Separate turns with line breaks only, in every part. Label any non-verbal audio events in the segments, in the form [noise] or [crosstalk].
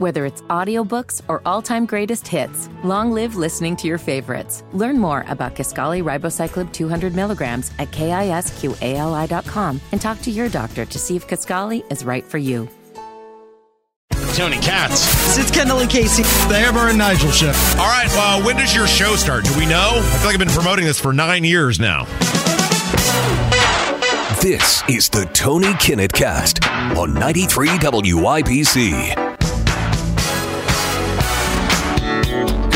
Whether it's audiobooks or all-time greatest hits, long live listening to your favorites. Learn more about Kisqali Ribociclib 200 milligrams at kisqali.com and talk to your doctor to see if Kisqali is right for you.
Tony Katz.
It's Kendall and Casey.
The Amber and Nigel show.
All right, well, when does your show start? Do we know? I feel like I've been promoting this for nine years now.
This is the Tony Kinnett Cast on 93 WIBC.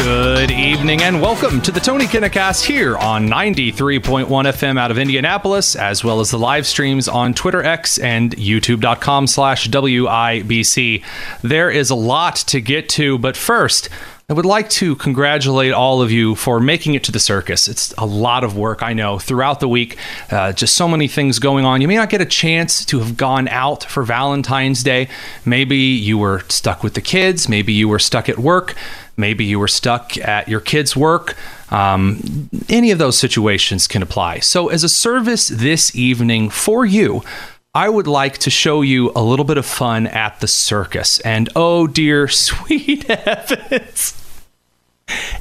Good evening and welcome to the Tony Kinnett Cast here on 93.1 FM out of Indianapolis, as well as the live streams on Twitter X and youtube.com slash WIBC. There is a lot to get to, but first, I would like to congratulate all of you for making it to the circus. It's a lot of work, I know, throughout the week. Uh, just so many things going on. You may not get a chance to have gone out for Valentine's Day. Maybe you were stuck with the kids. Maybe you were stuck at work. Maybe you were stuck at your kids' work. Um, any of those situations can apply. So, as a service this evening for you, I would like to show you a little bit of fun at the circus. And oh dear [laughs] sweet heavens,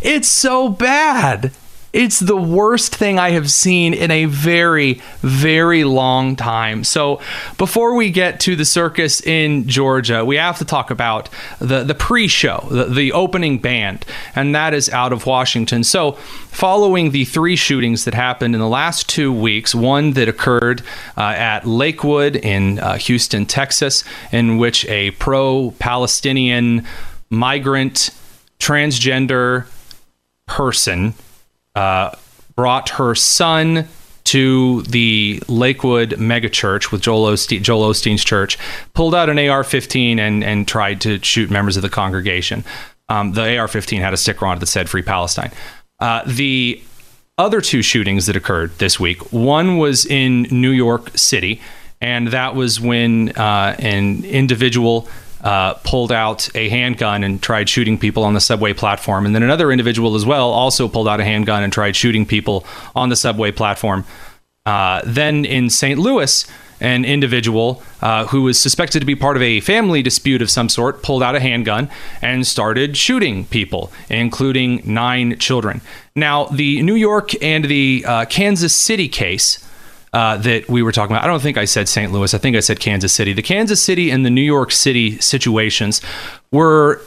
it's so bad. It's the worst thing I have seen in a very, very long time. So, before we get to the circus in Georgia, we have to talk about the, the pre show, the, the opening band, and that is out of Washington. So, following the three shootings that happened in the last two weeks, one that occurred uh, at Lakewood in uh, Houston, Texas, in which a pro Palestinian migrant transgender person uh, brought her son to the Lakewood megachurch with Joel, Osteen, Joel Osteen's church, pulled out an AR-15 and and tried to shoot members of the congregation. Um, the AR-15 had a sticker on it that said "Free Palestine." Uh, the other two shootings that occurred this week, one was in New York City, and that was when uh, an individual uh, pulled out a handgun and tried shooting people on the subway platform. And then another individual as well also pulled out a handgun and tried shooting people on the subway platform. Uh, then in St. Louis, an individual uh, who was suspected to be part of a family dispute of some sort pulled out a handgun and started shooting people, including nine children. Now, the New York and the uh, Kansas City case uh, that we were talking about. I don't think I said St. Louis. I think I said Kansas City. The Kansas City and the New York City situations were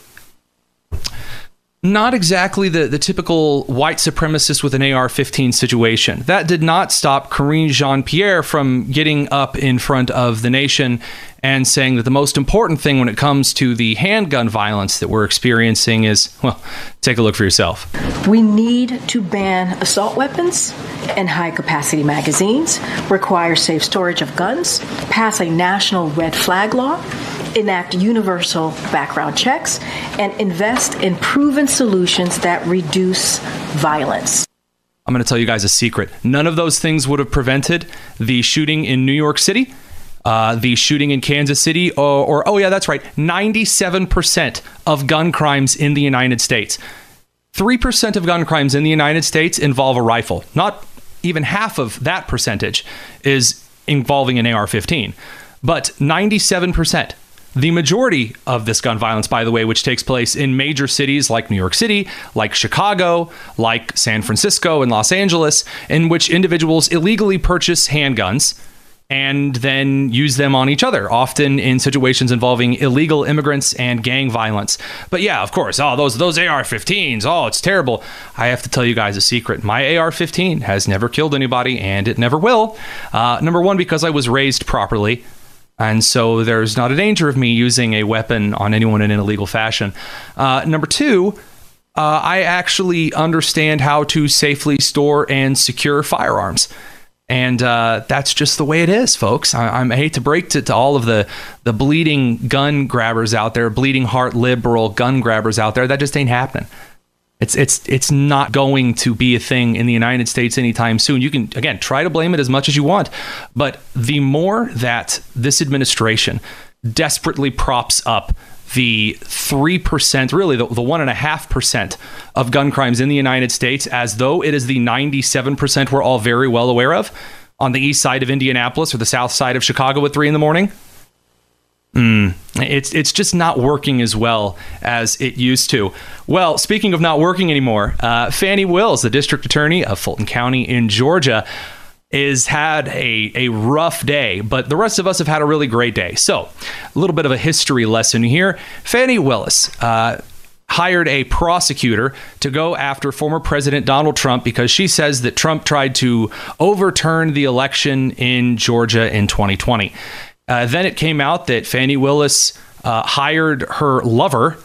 not exactly the, the typical white supremacist with an AR 15 situation. That did not stop Karine Jean Pierre from getting up in front of the nation and saying that the most important thing when it comes to the handgun violence that we're experiencing is well, take a look for yourself.
We need to ban assault weapons and high capacity magazines, require safe storage of guns, pass a national red flag law enact universal background checks, and invest in proven solutions that reduce violence.
I'm going to tell you guys a secret. None of those things would have prevented the shooting in New York City, uh, the shooting in Kansas City, or, or, oh, yeah, that's right, 97% of gun crimes in the United States. 3% of gun crimes in the United States involve a rifle. Not even half of that percentage is involving an AR 15, but 97%. The majority of this gun violence, by the way, which takes place in major cities like New York City, like Chicago, like San Francisco and Los Angeles, in which individuals illegally purchase handguns and then use them on each other, often in situations involving illegal immigrants and gang violence. But yeah, of course, oh those those AR-15s, oh it's terrible. I have to tell you guys a secret. My AR-15 has never killed anybody, and it never will. Uh, number one, because I was raised properly. And so there's not a danger of me using a weapon on anyone in an illegal fashion. Uh, number two, uh, I actually understand how to safely store and secure firearms. And uh, that's just the way it is, folks. I, I hate to break it to all of the, the bleeding gun grabbers out there, bleeding heart liberal gun grabbers out there. That just ain't happening. It's it's it's not going to be a thing in the United States anytime soon. You can again try to blame it as much as you want, but the more that this administration desperately props up the 3%, really the, the 1.5% of gun crimes in the United States as though it is the 97% we're all very well aware of on the east side of Indianapolis or the south side of Chicago at 3 in the morning Mm, it's it's just not working as well as it used to. Well, speaking of not working anymore, uh, Fani Willis, the district attorney of Fulton County in Georgia, is had a, a rough day, but the rest of us have had a really great day. So, a little bit of a history lesson here. Fani Willis. Uh, hired a prosecutor to go after former President Donald Trump because she says that Trump tried to overturn the election in Georgia in 2020. Uh, then it came out that Fani Willis uh, hired her lover,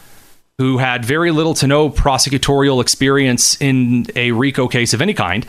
who had very little to no prosecutorial experience in a RICO case of any kind,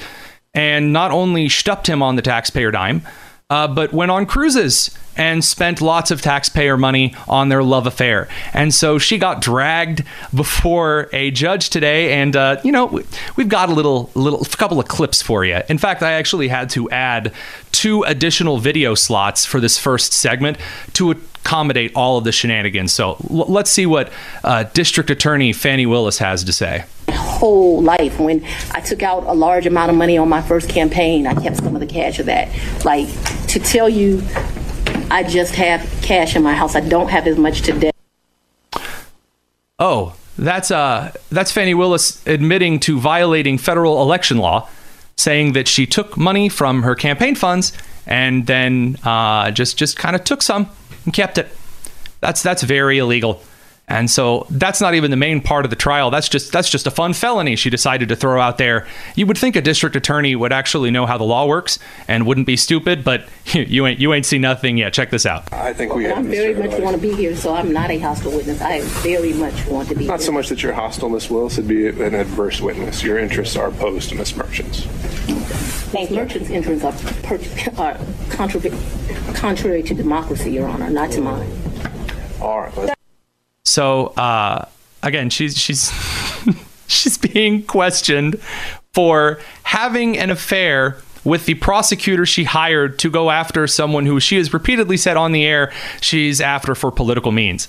and not only stuffed him on the taxpayer dime, uh, but went on cruises and spent lots of taxpayer money on their love affair. And so she got dragged before a judge today. And uh, you know, we've got a little, little, a couple of clips for you. In fact, I actually had to add two additional video slots for this first segment to accommodate all of the shenanigans. So l- let's see what uh, District Attorney Fani Willis has to say My
whole life. When I took out a large amount of money on my first campaign, I kept some of the cash of that. Like to tell you, I just have cash in my house. I don't have as much today.
Oh, that's uh, that's Fani Willis admitting to violating federal election law, saying that she took money from her campaign funds and then uh, just just kind of took some and kept it. That's that's very illegal. And so that's not even the main part of the trial. That's just that's just a fun felony she decided to throw out there. You would think a district attorney would actually know how the law works and wouldn't be stupid, but [laughs] you ain't you ain't seen nothing yet. Check this out.
I think we. Well, I very much want to be here, so I'm not a hostile witness. I very much want to be.
Not
here.
so much that you're hostile, Miss Willis. It'd be an adverse witness. Your interests are opposed to Miss Merchant's.
Miss Merchant's interests are, per- are contrary, contrary to democracy, Your Honor, not to mine.
All right.
So uh, again, she's she's [laughs] she's being questioned for having an affair with the prosecutor she hired to go after someone who she has repeatedly said on the air she's after for political means.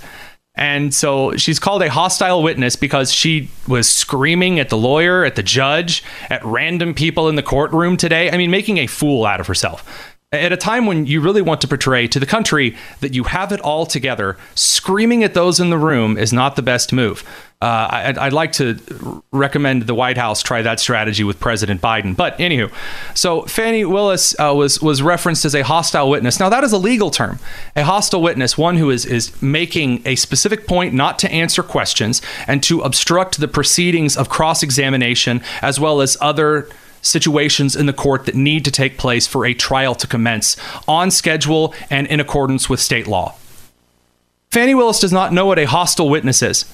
And so she's called a hostile witness because she was screaming at the lawyer, at the judge, at random people in the courtroom today. I mean, making a fool out of herself. At a time when you really want to portray to the country that you have it all together, screaming at those in the room is not the best move. Uh, I'd, I'd, like to recommend the White House try that strategy with President Biden. But anywho, so Fani Willis uh, was was referenced as a hostile witness. Now that is a legal term. A hostile witness, one who is is making a specific point not to answer questions and to obstruct the proceedings of cross examination as well as other situations in the court that need to take place for a trial to commence on schedule and in accordance with state law. Fani Willis does not know what a hostile witness is.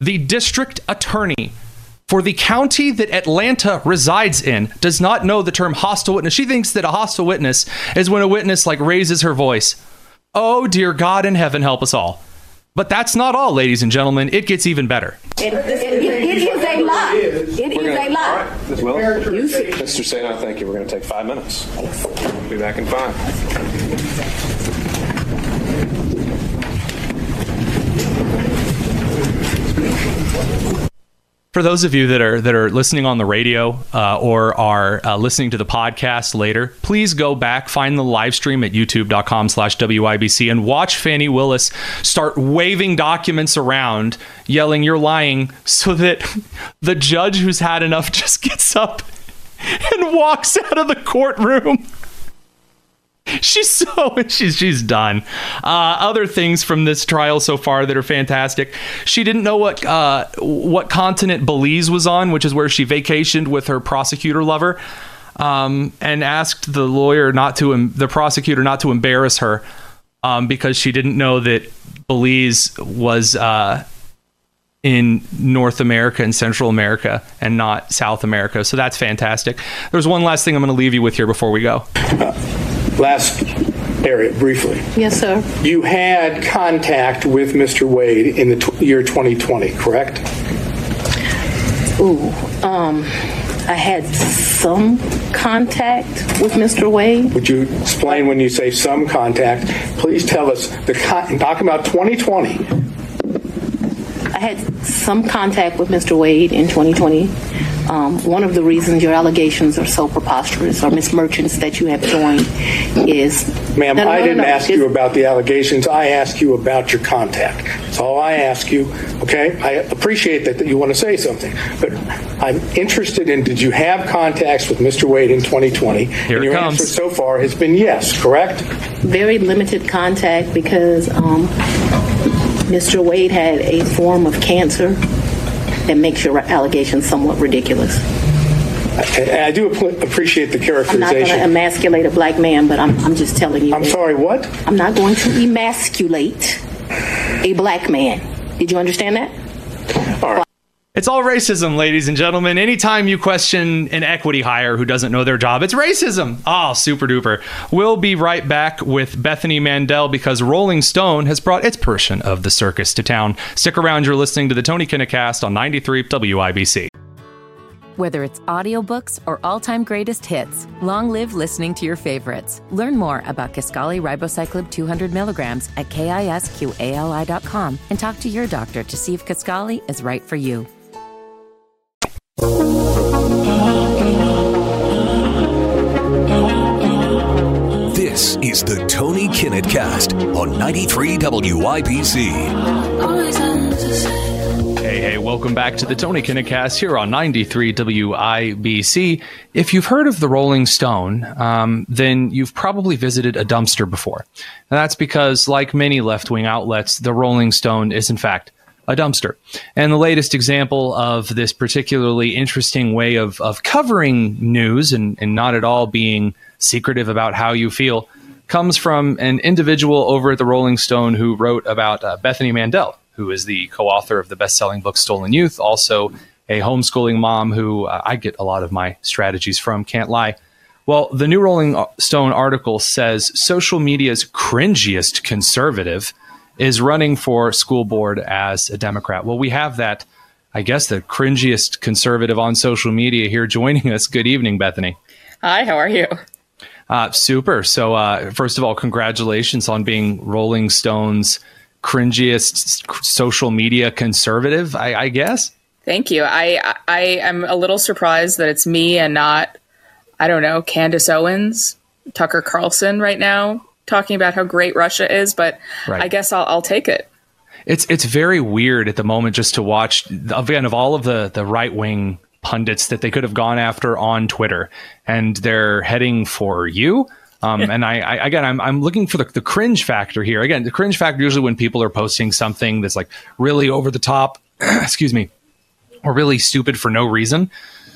The district attorney for the county that Atlanta resides in does not know the term hostile witness. She thinks that a hostile witness is when a witness like raises her voice. Oh dear God in heaven help us all. But that's not all, ladies and gentlemen. It gets even better.
it, it, it a lie. It is
gonna,
a lie.
All right, Ms. Willis. Mr. Sadow, thank you. We're going to take five minutes. We'll be back in five.
For those of you that are that are listening on the radio uh, or are uh, listening to the podcast later, please go back, find the live stream at youtube.com slash WIBC and watch Fani Willis start waving documents around, yelling, You're lying, so that the judge who's had enough [laughs] just gets up and walks out of the courtroom. [laughs] she's so [laughs] she's she's done. Uh, other things from this trial so far that are fantastic. She didn't know what uh, what continent Belize was on, which is where she vacationed with her prosecutor lover, um, and asked the lawyer not to the prosecutor not to embarrass her um, because she didn't know that Belize was. Uh, in North America and Central America and not South America. So that's fantastic. There's one last thing I'm going to leave you with here before we go.
Last area briefly.
Yes, sir.
You had contact with Mr. Wade in the t- year 2020, correct?
Ooh, um, I had some contact with Mr. Wade.
Would you explain when you say some contact? Please tell us the con- talk about 2020.
I had some contact with Mr. Wade in 2020. Um, one of the reasons your allegations are so preposterous, or Miss Merchants that you have joined, is
Ma'am,
No, no,
I
no,
didn't
no.
ask
It's-
you about the allegations. I asked you about your contact. That's all I ask you. Okay? I appreciate that, that you want to say something, but I'm interested in did you have contacts with Mr. Wade in 2020?
Here
and
it
your
comes.
answer so far has been yes, correct?
Very limited contact because um, Mr. Wade had a form of cancer that makes your allegations somewhat ridiculous.
And I do appl- appreciate the characterization.
I'm not going to emasculate a black man, but I'm, I'm just telling you.
I'm sorry, what?
I'm not going to emasculate a black man. Did you understand that?
It's all racism, ladies and gentlemen. Anytime you question an equity hire who doesn't know their job, it's racism. Oh, super duper. We'll be right back with Bethany Mandel because Rolling Stone has brought its portion of the circus to town. Stick around. You're listening to the Tony Kinnett Cast on 93 WIBC.
Whether it's audiobooks or all-time greatest hits, long live listening to your favorites. Learn more about Kisqali Ribociclib 200 milligrams at kisqali.com and talk to your doctor to see if Kisqali is right for you.
Is the Tony Kinnett Cast on 93 WIBC.
Hey, hey, welcome back to the Tony Kinnett Cast here on 93 WIBC. If you've heard of the Rolling Stone, um, then you've probably visited a dumpster before. And that's because, like many left wing outlets, the Rolling Stone is, in fact, a dumpster. And the latest example of this particularly interesting way of, of covering news and, and not at all being secretive about how you feel comes from an individual over at the Rolling Stone who wrote about uh, Bethany Mandel, who is the co author of the best selling book Stolen Youth, also a homeschooling mom who uh, I get a lot of my strategies from, can't lie. Well, the new Rolling Stone article says social media's cringiest conservative is running for school board as a Democrat. Well, we have that, I guess, the cringiest conservative on social media here joining us. Good evening, Bethany.
Hi, how are you?
Uh, super. So, uh, first of all, congratulations on being Rolling Stone's cringiest social media conservative, I, I guess.
Thank you. I I am a little surprised that it's me and not I don't know Candace Owens, Tucker Carlson right now talking about how great Russia is, but
Right.
I guess I'll, I'll take it.
It's it's very weird at the moment just to watch again of all of the the right wing pundits that they could have gone after on Twitter, and they're heading for you. Um, and I, I again, I'm I'm looking for the, the cringe factor here. Again, the cringe factor usually when people are posting something that's like really over the top. [clears throat] excuse me, or really stupid for no reason.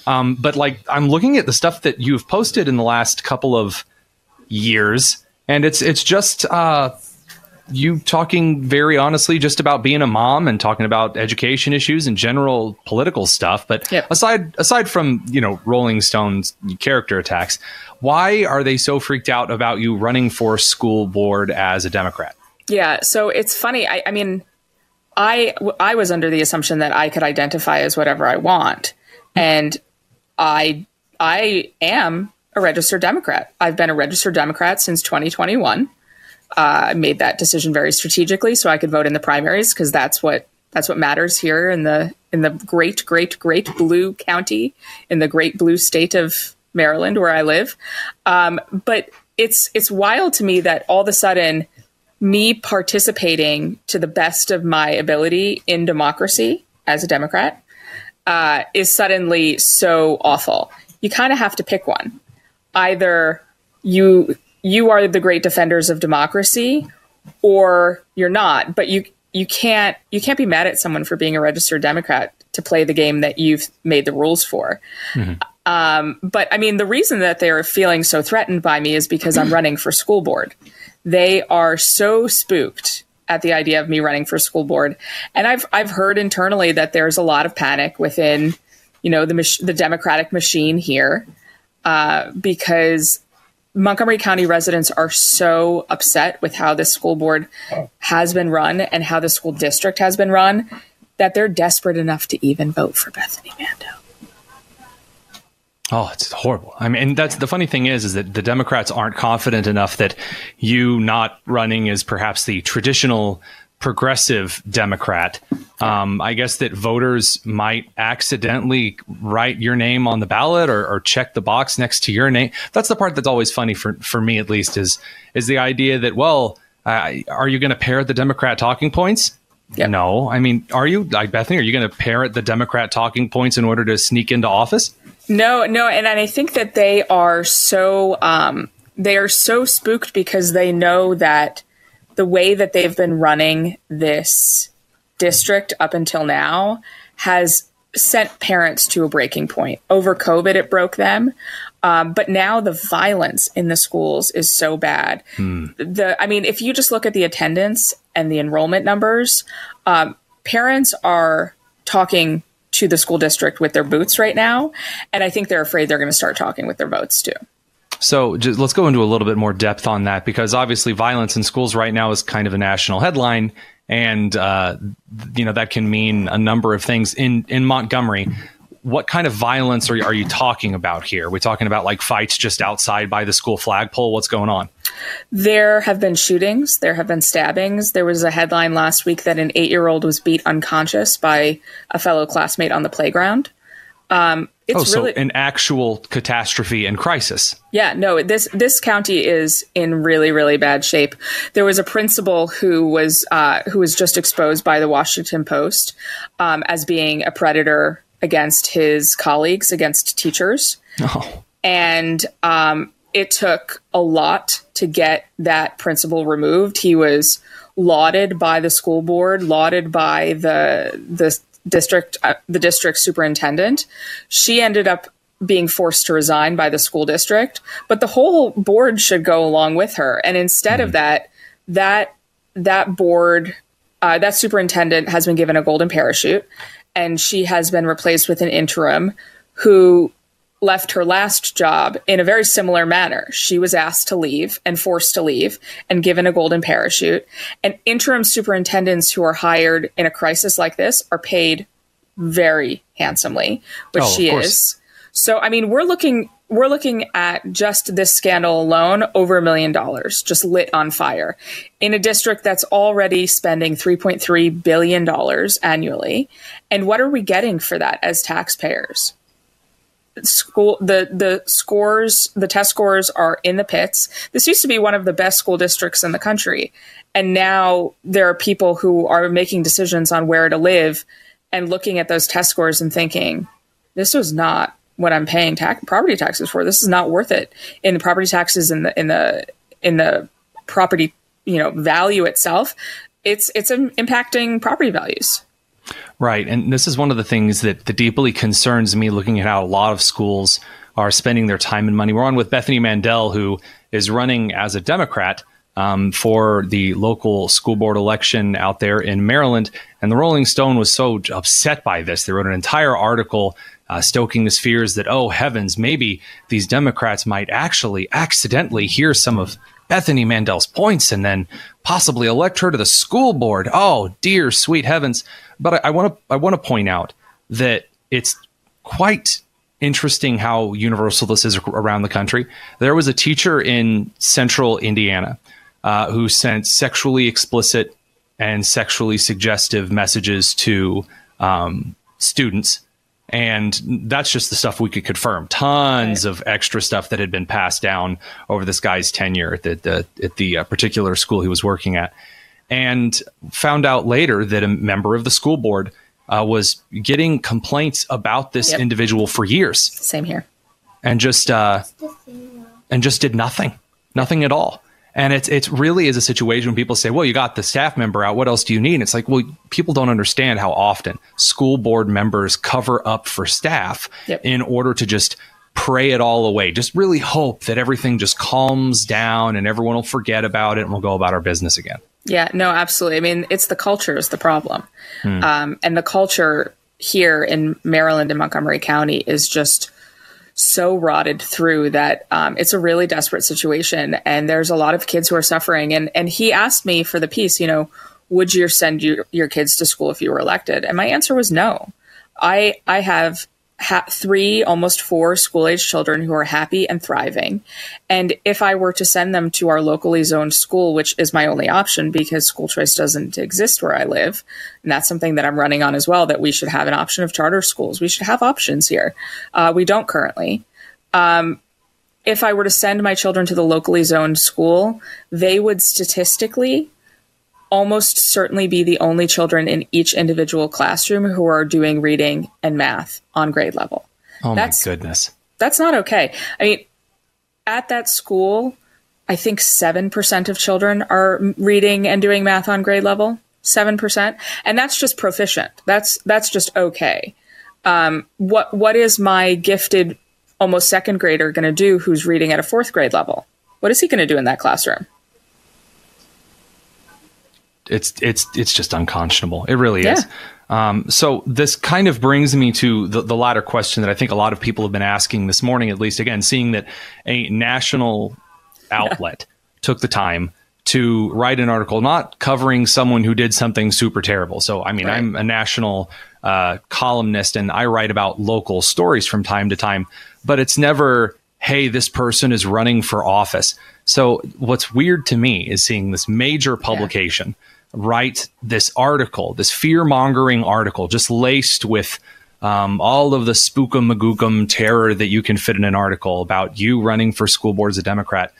Um, but like I'm looking at the stuff that you've posted in the last couple of years, and it's it's just uh, you talking very honestly just about being a mom and talking about education issues and general political stuff. But
Yep.
aside aside from you know Rolling Stones character attacks, why are they so freaked out about you running for school board as a Democrat?
Yeah, so it's funny. I, I mean, I I was under the assumption that I could identify as whatever I want, and I I am a registered Democrat. I've been a registered Democrat since 2021. Uh, I made that decision very strategically so I could vote in the primaries because that's what that's what matters here in the in the great great great blue county in the great blue state of Maryland where I live. Um, but it's it's wild to me that all of a sudden me participating to the best of my ability in democracy as a Democrat uh, is suddenly so awful. You kind of have to pick one. Either you you are the great defenders of democracy, or you're not. But you you can't you can't be mad at someone for being a registered Democrat to play the game that you've made the rules for. Um, but I mean, the reason that they're feeling so threatened by me is because I'm running for school board. They are so spooked at the idea of me running for school board, and I've I've heard internally that there's a lot of panic within, you know, the mach- the Democratic machine here, uh, because Montgomery County residents are so upset with how the school board has been run and how the school district has been run that they're desperate enough to even vote for Bethany Mandel.
Oh, it's horrible. I mean, and that's the funny thing is, is that the Democrats aren't confident enough that you not running as perhaps the traditional progressive Democrat Um, I guess that voters might accidentally write your name on the ballot or, or, check the box next to your name. That's the part that's always funny for for me, at least, is is the idea that well, uh, are you going to parrot the Democrat talking points? Yep. No, I mean, are you like Bethany? Are you going to parrot the Democrat talking points in order to sneak into office?
No, no, and, and I think that they are so um, they are so spooked because they know that the way that they've been running this district up until now has sent parents to a breaking point. Over COVID, it broke them. Um, but now the violence in the schools is so bad. Hmm. The, I mean, if you just look at the attendance and the enrollment numbers, um, parents are talking to the school district with their boots right now, and I think they're afraid they're going to start talking with their votes too.
So just, let's go into a little bit more depth on that because obviously violence in schools right now is kind of a national headline, and uh, you know that can mean a number of things in in Montgomery. What kind of violence are you, are you talking about here? Are we talking about like fights just outside by the school flagpole? What's going on?
There have been shootings. There have been stabbings. There was a headline last week that an eight year old was beat unconscious by a fellow classmate on the playground. Um,
it's oh, so really, an actual catastrophe and crisis.
Yeah, no, this this county is in really really bad shape. There was a principal who was uh, who was just exposed by the Washington Post um, as being a predator against his colleagues, against teachers, oh. and um, it took a lot to get that principal removed. He was lauded by the school board, lauded by the the district uh, the district superintendent she ended up being forced to resign by the school district but the whole board should go along with her and instead mm-hmm. of that that that board uh, that superintendent has been given a golden parachute and she has been replaced with an interim who left her last job in a very similar manner. She was asked to leave and forced to leave and given a golden parachute. And interim superintendents who are hired in a crisis like this are paid very handsomely, which oh, she is. So I mean, we're looking we're looking at just this scandal alone over a million dollars just lit on fire in a district that's already spending 3.3 billion dollars annually. And what are we getting for that as taxpayers? School the the scores the test scores are in the pits. This used to be one of the best school districts in the country. And now there are people who are making decisions on where to live and looking at those test scores and thinking this was not what i'm paying tax property taxes for. This is not worth it. In the property taxes in the in the in the property you know value itself it's it's impacting property values
Right. And this is one of the things that, that deeply concerns me looking at how a lot of schools are spending their time and money. We're on with Bethany Mandel, who is running as a Democrat um, for the local school board election out there in Maryland. And the Rolling Stone was so upset by this. They wrote an entire article uh, stoking the fears that, oh, heavens, maybe these Democrats might actually accidentally hear some of Bethany Mandel's points and then possibly elect her to the school board. Oh, dear sweet heavens. But I want to I want to point out that it's quite interesting how universal this is around the country. There was a teacher in central Indiana uh, who sent sexually explicit and sexually suggestive messages to um, students and that's just the stuff we could confirm. Tons right. of extra stuff that had been passed down over this guy's tenure at the, the at the uh, particular school he was working at, and found out later that a member of the school board uh, was getting complaints about this yep. individual for years.
Same here,
and just uh, and just did nothing, nothing at all. And it's it's really is a situation when people say, "Well, you got the staff member out. What else do you need?" And it's like, well, people don't understand how often school board members cover up for staff yep. in order to just pray it all away. Just really hope that everything just calms down and everyone will forget about it and we'll go about our business again.
Yeah, no, absolutely. I mean, it's the culture is the problem, hmm. um, and the culture here in Maryland and Montgomery County is just so rotted through that um, it's a really desperate situation and there's a lot of kids who are suffering. And and he asked me for the piece you know would you send your, your kids to school if you were elected? And my answer was no. I i have ha- three, almost four school age children who are happy and thriving. And if I were to send them to our locally zoned school, which is my only option because school choice doesn't exist where I live, and that's something that I'm running on as well, that we should have an option of charter schools. We should have options here. Uh, we don't currently. Um, if I were to send my children to the locally zoned school, they would statistically almost certainly be the only children in each individual classroom who are doing reading and math on grade level.
Oh
That's-
my goodness.
That's not okay. I mean, at that school, I think 7% of children are reading and doing math on grade level. 7%. And that's just proficient. That's that's just okay. Um, what what is my gifted almost second grader going to do who's reading at a fourth grade level? What is he going to do in that classroom?
It's it's it's just unconscionable. It really
Yeah.
is. Um, so this kind of brings me to the, the latter question that I think a lot of people have been asking this morning, at least again, seeing that a national outlet took the time to write an article, not covering someone who did something super terrible. So, I mean,
Right.
I'm a national uh, columnist and I write about local stories from time to time, but it's never, hey, this person is running for office. So, what's weird to me is seeing this major publication write this article, this fear mongering article, just laced with um, all of the spookum magookum terror that you can fit in an article about you running for school board as a Democrat.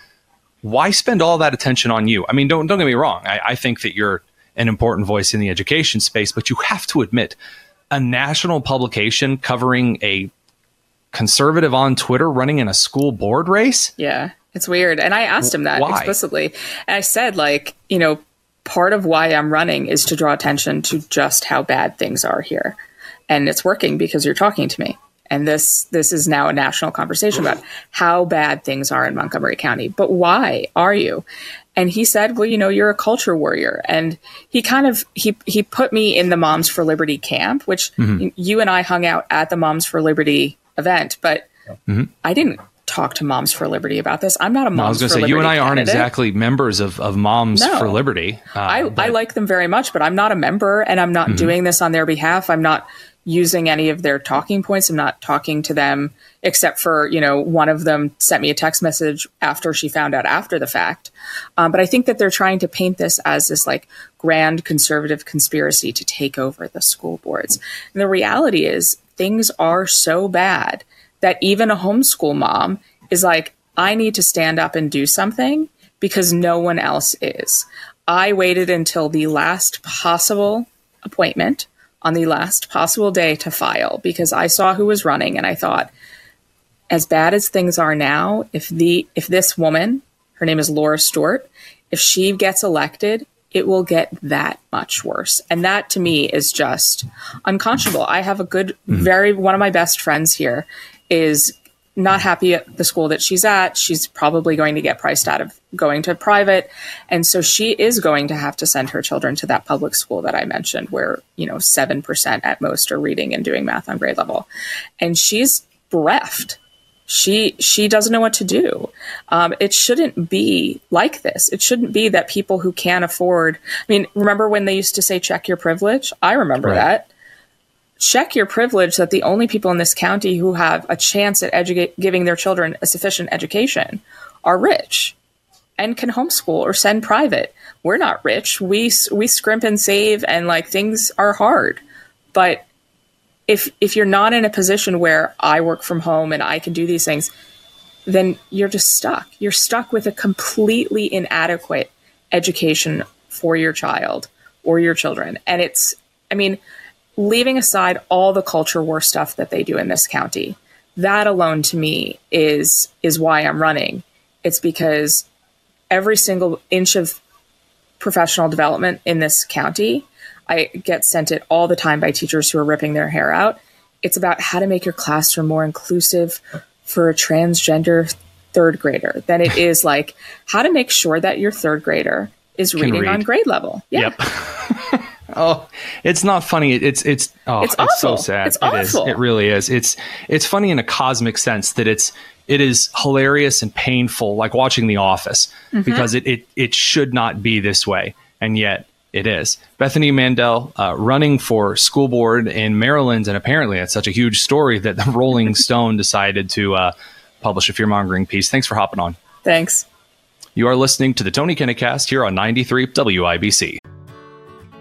Why spend all that attention on you? I mean, don't don't get me wrong. I, I think that you're an important voice in the education space, but you have to admit, a national publication covering a conservative on Twitter running in a school board race.
Yeah, it's weird. And I asked him that
Why?
explicitly. And I said, like, you know, part of why I'm running is to draw attention to just how bad things are here. And it's working because you're talking to me. And this this is now a national conversation about how bad things are in Montgomery County. But why are you? And he said, "Well, you know, you're a culture warrior." And he kind of he he put me in the Moms for Liberty camp, which mm-hmm. you and I hung out at the Moms for Liberty event, but mm-hmm. I didn't talk to Moms for Liberty about this. I'm not a Moms
I was going to say you and
Liberty
I aren't exactly members of, of Moms
No.
for Liberty. Uh,
I, I like them very much, but I'm not a member and I'm not
Mm-hmm.
doing this on their behalf. I'm not using any of their talking points. I'm not talking to them except for, you know, one of them sent me a text message after she found out after the fact. Um, but I think that they're trying to paint this as this like grand conservative conspiracy to take over the school boards. And the reality is things are so bad that even a homeschool mom is like, I need to stand up and do something because no one else is. I waited until the last possible appointment on the last possible day to file because I saw who was running and I thought, as bad as things are now, if the if this woman, her name is Laura Stewart, if she gets elected, it will get that much worse. And that to me is just unconscionable. I have a good, mm-hmm. very one of my best friends here is not happy at the school that she's at. She's probably going to get priced out of going to private. And so she is going to have to send her children to that public school that I mentioned, where, you know, 7% at most are reading and doing math on grade level. And she's bereft. She she doesn't know what to do. Um, it shouldn't be like this. It shouldn't be that people who can't afford. I mean, remember when they used to say check your privilege? I remember
Right.
that check your privilege that the only people in this county who have a chance at educate, giving their children a sufficient education are rich and can homeschool or send private. We're not rich. We we scrimp and save and like things are hard. But if if you're not in a position where I work from home and I can do these things, then you're just stuck. You're stuck with a completely inadequate education for your child or your children. And it's I mean, leaving aside all the culture war stuff that they do in this county, that alone to me is is why I'm running. It's because every single inch of professional development in this county, I get sent it all the time by teachers who are ripping their hair out. It's about how to make your classroom more inclusive for a transgender third grader than it is like how to make sure that your third grader is reading
read.
on grade level. Yeah.
Yep. [laughs] oh, it's not funny. It's it's oh,
It's
it's, so sad.
It's
It is.
awful.
It really is. It's it's funny in a cosmic sense that it's it is hilarious and painful, like watching The Office,
Mm-hmm.
because it, it it should not be this way, and yet it is. Bethany Mandel uh, running for school board in Maryland, and apparently it's such a huge story that the Rolling [laughs] Stone decided to uh, publish a fear mongering piece. Thanks for hopping on.
Thanks.
You are listening to the Tony Kinnett here on 93 WIBC.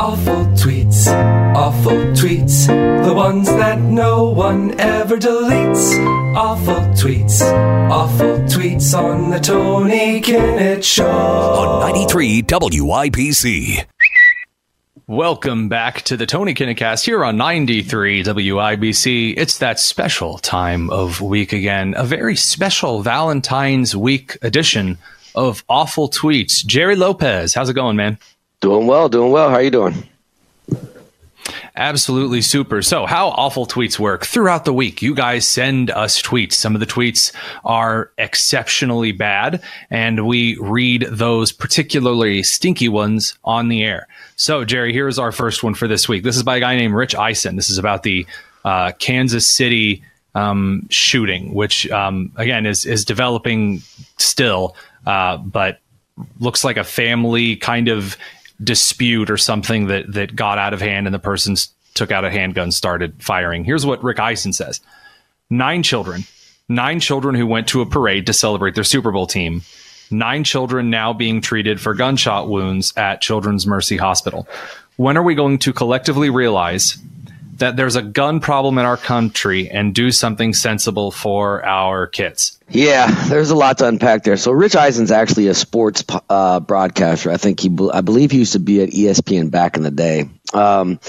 Awful tweets, awful tweets, the ones that no one ever deletes. Awful tweets, awful tweets on the Tony Kinnett Show.
On 93 WIBC.
Welcome back to the Tony Kinnett Cast here on 93 WIBC. It's that special time of week again, a very special Valentine's week edition of Awful Tweets. Jerry Lopez, how's it going, man?
Doing well, doing well. How are you doing?
Absolutely super. So, how awful tweets work throughout the week? You guys send us tweets. Some of the tweets are exceptionally bad, and we read those particularly stinky ones on the air. So, Jerry, here's our first one for this week. This is by a guy named Rich Eisen. This is about the uh, Kansas City um, shooting, which um, again is is developing still, uh, but looks like a family kind of dispute or something that that got out of hand and the person took out a handgun started firing. Here's what Rich Eisen says. Nine children nine children who went to a parade to celebrate their super bowl team. Nine children now being treated for gunshot wounds at children's mercy hospital. When are we going to collectively realize that there's a gun problem in our country and do something sensible for our kids.
Yeah, there's a lot to unpack there. So Rich Eisen's actually a sports uh, broadcaster. I think he, I believe he used to be at ESPN back in the day. Um,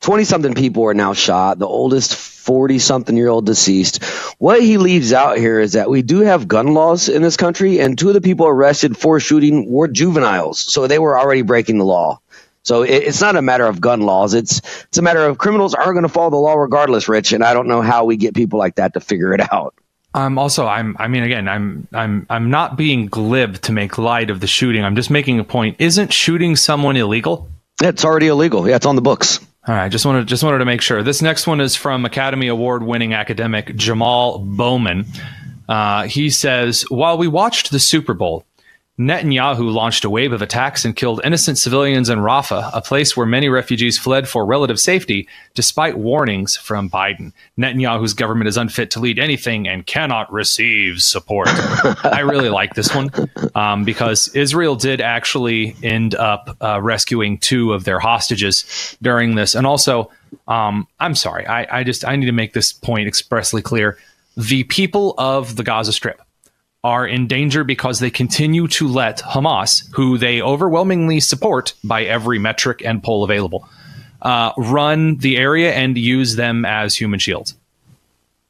20 something people are now shot. The oldest 40 something year old deceased. What he leaves out here is that we do have gun laws in this country, and two of the people arrested for shooting were juveniles. So they were already breaking the law. So it, it's not a matter of gun laws. It's it's a matter of criminals are going to follow the law regardless, Rich. And I don't know how we get people like that to figure it out.
Um, also, I'm. I mean, again, I'm. I'm. I'm not being glib to make light of the shooting. I'm just making a point. Isn't shooting someone illegal?
It's already illegal. Yeah, it's on the books.
All right, just wanted just wanted to make sure. This next one is from Academy Award winning academic Jamal Bowman. Uh, he says, while we watched the Super Bowl, Netanyahu launched a wave of attacks and killed innocent civilians in Rafah, a place where many refugees fled for relative safety, despite warnings from Biden. Netanyahu's government is unfit to lead anything and cannot receive support. [laughs] I really like this one um, because Israel did actually end up uh, rescuing two of their hostages during this. And also, um, I'm sorry, I, I just I need to make this point expressly clear. The people of the Gaza Strip are in danger because they continue to let Hamas, who they overwhelmingly support by every metric and poll available, uh, run the area and use them as human shields.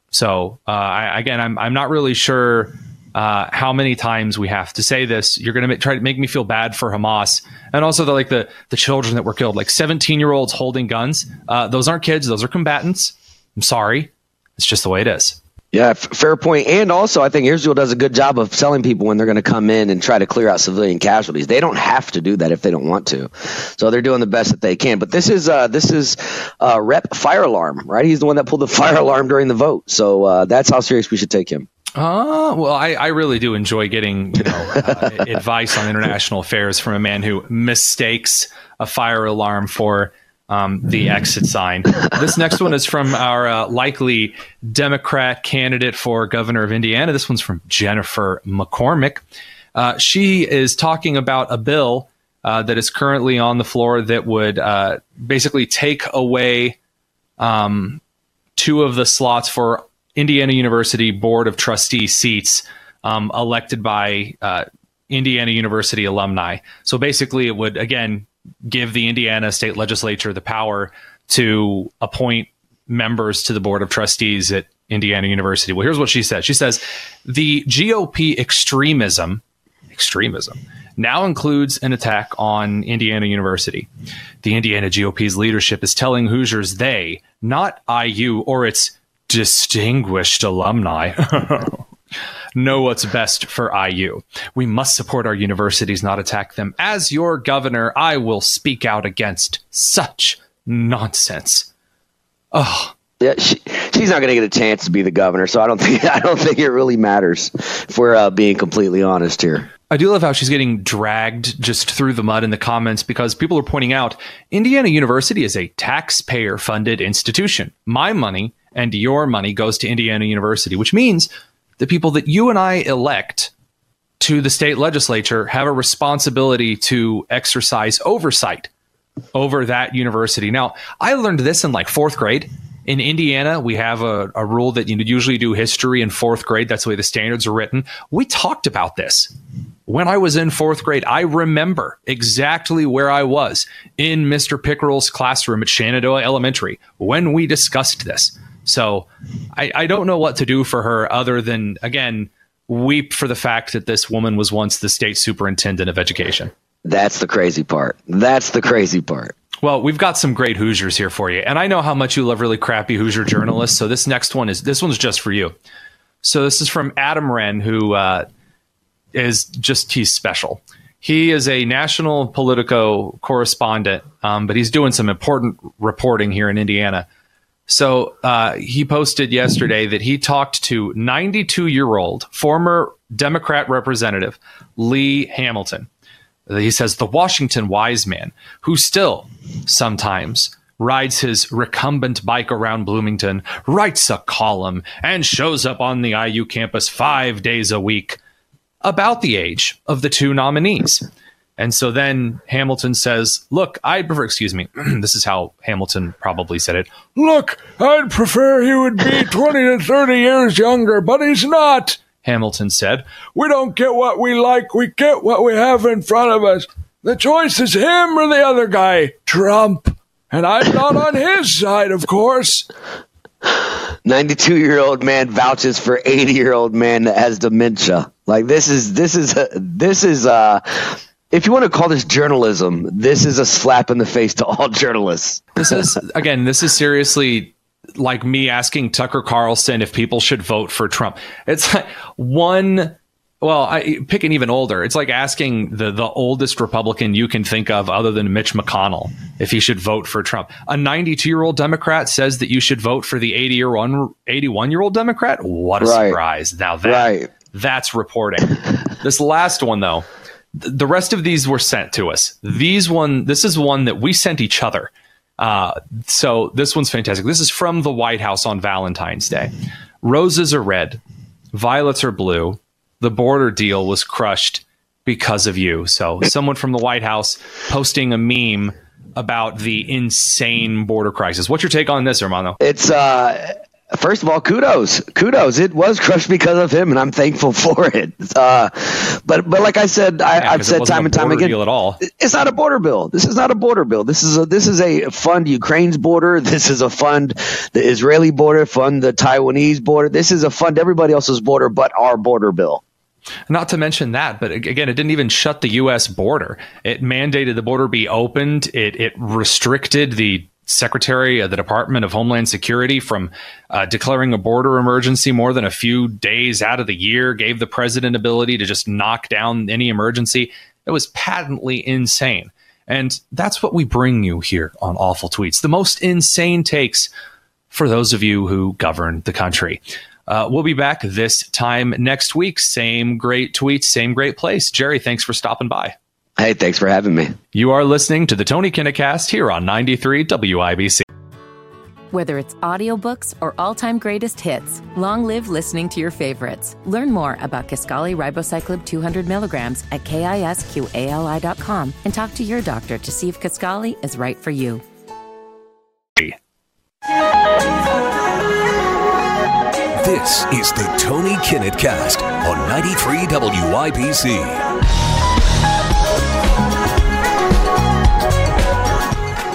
So uh, I, again, I'm I'm not really sure uh, how many times we have to say this. You're going to try to make me feel bad for Hamas, and also the like the the children that were killed, like 17 year olds holding guns. Uh, those aren't kids; those are combatants. I'm sorry, it's just the way it is.
Yeah, f- fair point. And also, I think Israel does a good job of selling people when they're going to come in and try to clear out civilian casualties. They don't have to do that if they don't want to, so they're doing the best that they can. But this is uh, this is uh, Rep Fire Alarm, right? He's the one that pulled the [laughs] fire alarm during the vote, so uh, that's how serious we should take him.
Uh, well, I, I really do enjoy getting you know uh, [laughs] advice on international affairs from a man who mistakes a fire alarm for um, the exit sign. This next one is from our uh, likely Democrat candidate for governor of Indiana. This one's from Jennifer McCormick. Uh, she is talking about a bill uh, that is currently on the floor that would uh, basically take away um, two of the slots for Indiana University Board of Trustee seats um, elected by uh, Indiana University alumni. So basically, it would again give the Indiana state legislature the power to appoint members to the board of trustees at Indiana University. Well, here's what she says. She says the GOP extremism, extremism now includes an attack on Indiana University. The Indiana GOP's leadership is telling Hoosiers they, not IU or its distinguished alumni, [laughs] know what's best for IU. We must support our universities, not attack them. As your governor, I will speak out against such nonsense. Oh,
yeah, she, she's not going to get a chance to be the governor, so I don't [laughs] think I don't think it really matters. If we're uh, being completely honest here.
I do love how she's getting dragged just through the mud in the comments because people are pointing out Indiana University is a taxpayer funded institution. My money and your money goes to Indiana University, which means the people that you and I elect to the state legislature have a responsibility to exercise oversight over that university. Now, I learned this in like fourth grade. In Indiana, we have a, a rule that you usually do history in fourth grade. That's the way the standards are written. We talked about this when I was in fourth grade, I remember exactly where I was in Mr. Pickerel's classroom at Shenandoah Elementary when we discussed this. So I, I, don't know what to do for her other than, again, weep for the fact that this woman was once the state superintendent of education.
That's the crazy part. That's the crazy part.
Well, we've got some great Hoosiers here for you. And I know how much you love really crappy Hoosier journalists. So this next one is this one's just for you. So this is from Adam Wren, who uh, is just he's special. He is a national Politico correspondent, um, but he's doing some important reporting here in Indiana. So uh, he posted yesterday that he talked to 92 year old former Democrat representative Lee Hamilton. He says the Washington wise man who still sometimes rides his recumbent bike around Bloomington, writes a column, and shows up on the IU campus five days a week about the age of the two nominees. And so then Hamilton says, Look, I'd prefer, excuse me, [clears throat] this is how Hamilton probably said it. Look, I'd prefer he would be [clears throat] 20 to 30 years younger, but he's not, Hamilton said. We don't get what we like, we get what we have in front of us. The choice is him or the other guy, Trump. And I'm not on his side, of course.
92 year old man vouches for 80 year old man that has dementia. Like this is this is a, this is uh if you want to call this journalism, this is a slap in the face to all [laughs] journalists.
This is again, this is seriously like me asking Tucker Carlson if people should vote for Trump. It's like one well, I pick an even older. It's like asking the the oldest Republican you can think of, other than Mitch McConnell, if he should vote for Trump. A 92 year old Democrat says that you should vote for the 80 year one 81 year old Democrat. What a right. surprise! Now that right. that's reporting. this last one though, the rest of these were sent to us. These one, this is one that we sent each other. Uh, so this one's fantastic. This is from the White House on Valentine's Day. Roses are red, violets are blue the border deal was crushed because of you. So, someone from the White House posting a meme about the insane border crisis. What's your take on this, Hermano?
It's uh first of all, kudos, kudos. It was crushed because of him, and I'm thankful [laughs] for it. Uh, but but like I said, I, yeah, I've said time and time again,
at all.
it's not a border bill. This is not a border bill. This is a this is a fund Ukraine's border. [laughs] This is a fund the Israeli border, fund the Taiwanese border. This is a fund everybody else's border, but our border bill.
Not to mention that, but again, it didn't even shut the U.S. border. It mandated the border be opened. It it restricted the Secretary of the Department of Homeland Security from uh, declaring a border emergency more than a few days out of the year. Gave the president ability to just knock down any emergency. It was patently insane, and that's what we bring you here on Awful Tweets: the most insane takes for those of you who govern the country. Uh, we'll be back this time next week. Same great tweets, same great place. Jerry, thanks for stopping by.
Hey, thanks for having me.
You are listening to the Tony Kinnett here on 93 WIBC.
Whether it's audiobooks or all-time greatest hits, long live listening to your favorites. Learn more about Kisqali Ribociclib 200 milligrams at kisqali.com and talk to your doctor to see if Kisqali is right for you.
This is the Tony Kinnett Cast on 93 WIBC.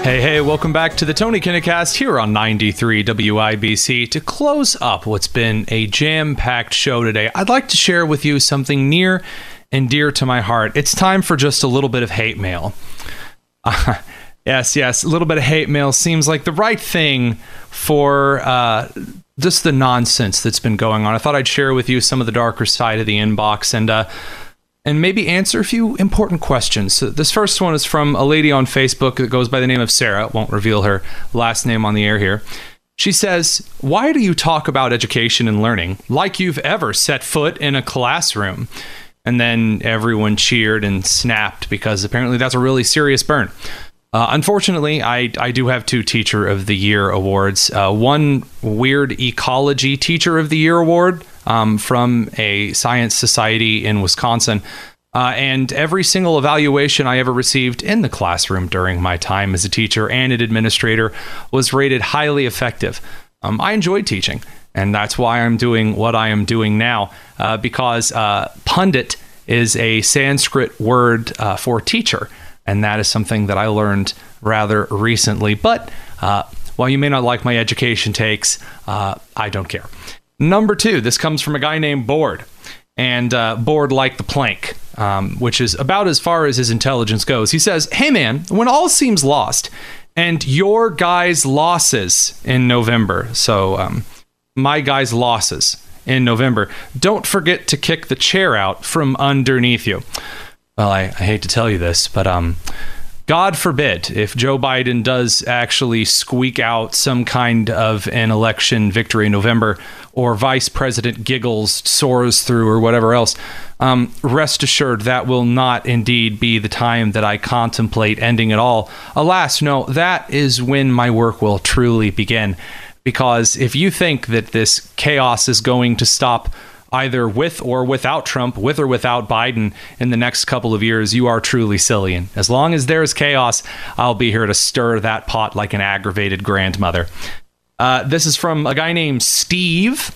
Hey, hey, welcome back to the Tony Kinnett here on 93 WIBC. To close up what's been a jam packed show today, I'd like to share with you something near and dear to my heart. It's time for just a little bit of hate mail. Uh, [laughs] yes, yes, a little bit of hate mail seems like the right thing for uh, just the nonsense that's been going on. I thought I'd share with you some of the darker side of the inbox and uh, and maybe answer a few important questions. So this first one is from a lady on Facebook that goes by the name of Sarah. Won't reveal her last name on the air here. She says, Why do you talk about education and learning like you've ever set foot in a classroom? And then everyone cheered and snapped because apparently that's a really serious burn. Uh, unfortunately, I, I do have two Teacher of the Year awards. Uh, one weird ecology Teacher of the Year award um, from a science society in Wisconsin. Uh, and every single evaluation I ever received in the classroom during my time as a teacher and an administrator was rated highly effective. Um, I enjoyed teaching, and that's why I'm doing what I am doing now, uh, because uh, pundit is a Sanskrit word uh, for teacher and that is something that I learned rather recently. But uh, while you may not like my education takes, uh, I don't care. Number two, this comes from a guy named Board, and uh, Board like the plank, um, which is about as far as his intelligence goes. He says, "Hey man, when all seems lost, and your guys' losses in November, so um, my guys' losses." In November, don't forget to kick the chair out from underneath you well, I, I hate to tell you this, but um, God forbid if Joe Biden does actually squeak out some kind of an election victory in November, or Vice President giggles, soars through, or whatever else. Um, rest assured, that will not indeed be the time that I contemplate ending it all. Alas, no, that is when my work will truly begin. Because if you think that this chaos is going to stop either with or without Trump, with or without Biden in the next couple of years, you are truly silly. And as long as there's chaos, I'll be here to stir that pot like an aggravated grandmother. Uh, this is from a guy named Steve.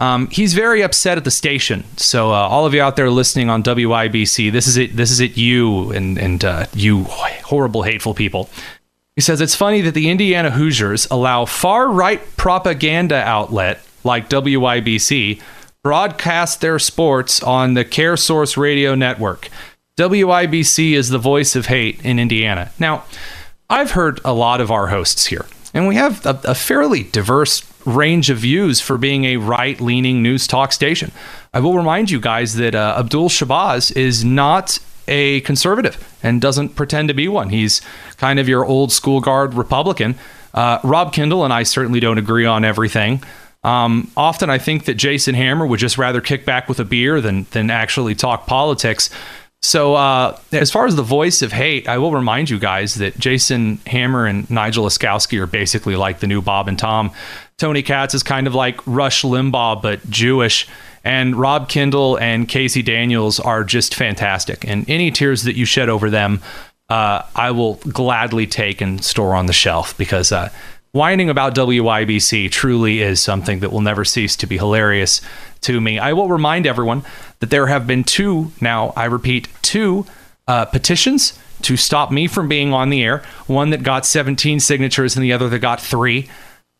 Um, he's very upset at the station. So uh, all of you out there listening on WIBC, this is it. This is it. You and and uh, you horrible, hateful people. He says it's funny that the Indiana Hoosiers allow far right propaganda outlet like WIBC broadcast their sports on the Care Source Radio Network. WIBC is the voice of hate in Indiana. Now, I've heard a lot of our hosts here, and we have a, a fairly diverse range of views for being a right leaning news talk station. I will remind you guys that uh, Abdul Shabazz is not a conservative and doesn't pretend to be one. He's kind of your old school guard Republican. Uh, Rob Kendall and I certainly don't agree on everything. Um, often, I think that Jason Hammer would just rather kick back with a beer than than actually talk politics. So, uh, as far as the voice of hate, I will remind you guys that Jason Hammer and Nigel Oskowski are basically like the new Bob and Tom. Tony Katz is kind of like Rush Limbaugh, but Jewish. And Rob Kendall and Casey Daniels are just fantastic. And any tears that you shed over them, uh, I will gladly take and store on the shelf because uh, whining about WIBC truly is something that will never cease to be hilarious to me. I will remind everyone that there have been two, now I repeat, two uh, petitions to stop me from being on the air. One that got 17 signatures and the other that got three.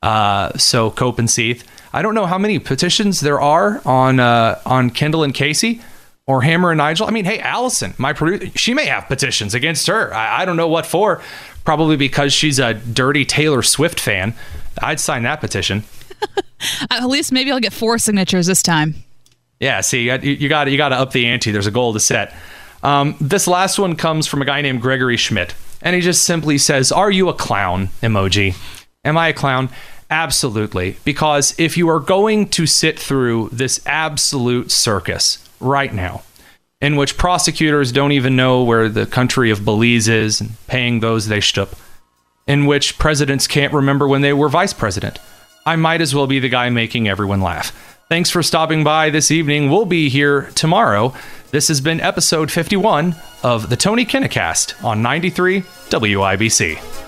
Uh, so Cope and Seath. I don't know how many petitions there are on uh, on Kendall and Casey or Hammer and Nigel. I mean, hey, Allison, my producer, she may have petitions against her. I, I don't know what for probably because she's a dirty Taylor Swift fan. I'd sign that petition. [laughs]
At least maybe I'll get four signatures this time.
Yeah, see, you got you got to up the ante. There's a goal to set. Um, this last one comes from a guy named Gregory Schmidt, and he just simply says, "Are you a clown?" Emoji. Am I a clown? Absolutely, because if you are going to sit through this absolute circus right now, in which prosecutors don't even know where the country of Belize is and paying those they shtup, in which presidents can't remember when they were vice president. I might as well be the guy making everyone laugh. Thanks for stopping by this evening. We'll be here tomorrow. This has been episode 51 of the Tony Kinnett Cast on 93 WIBC.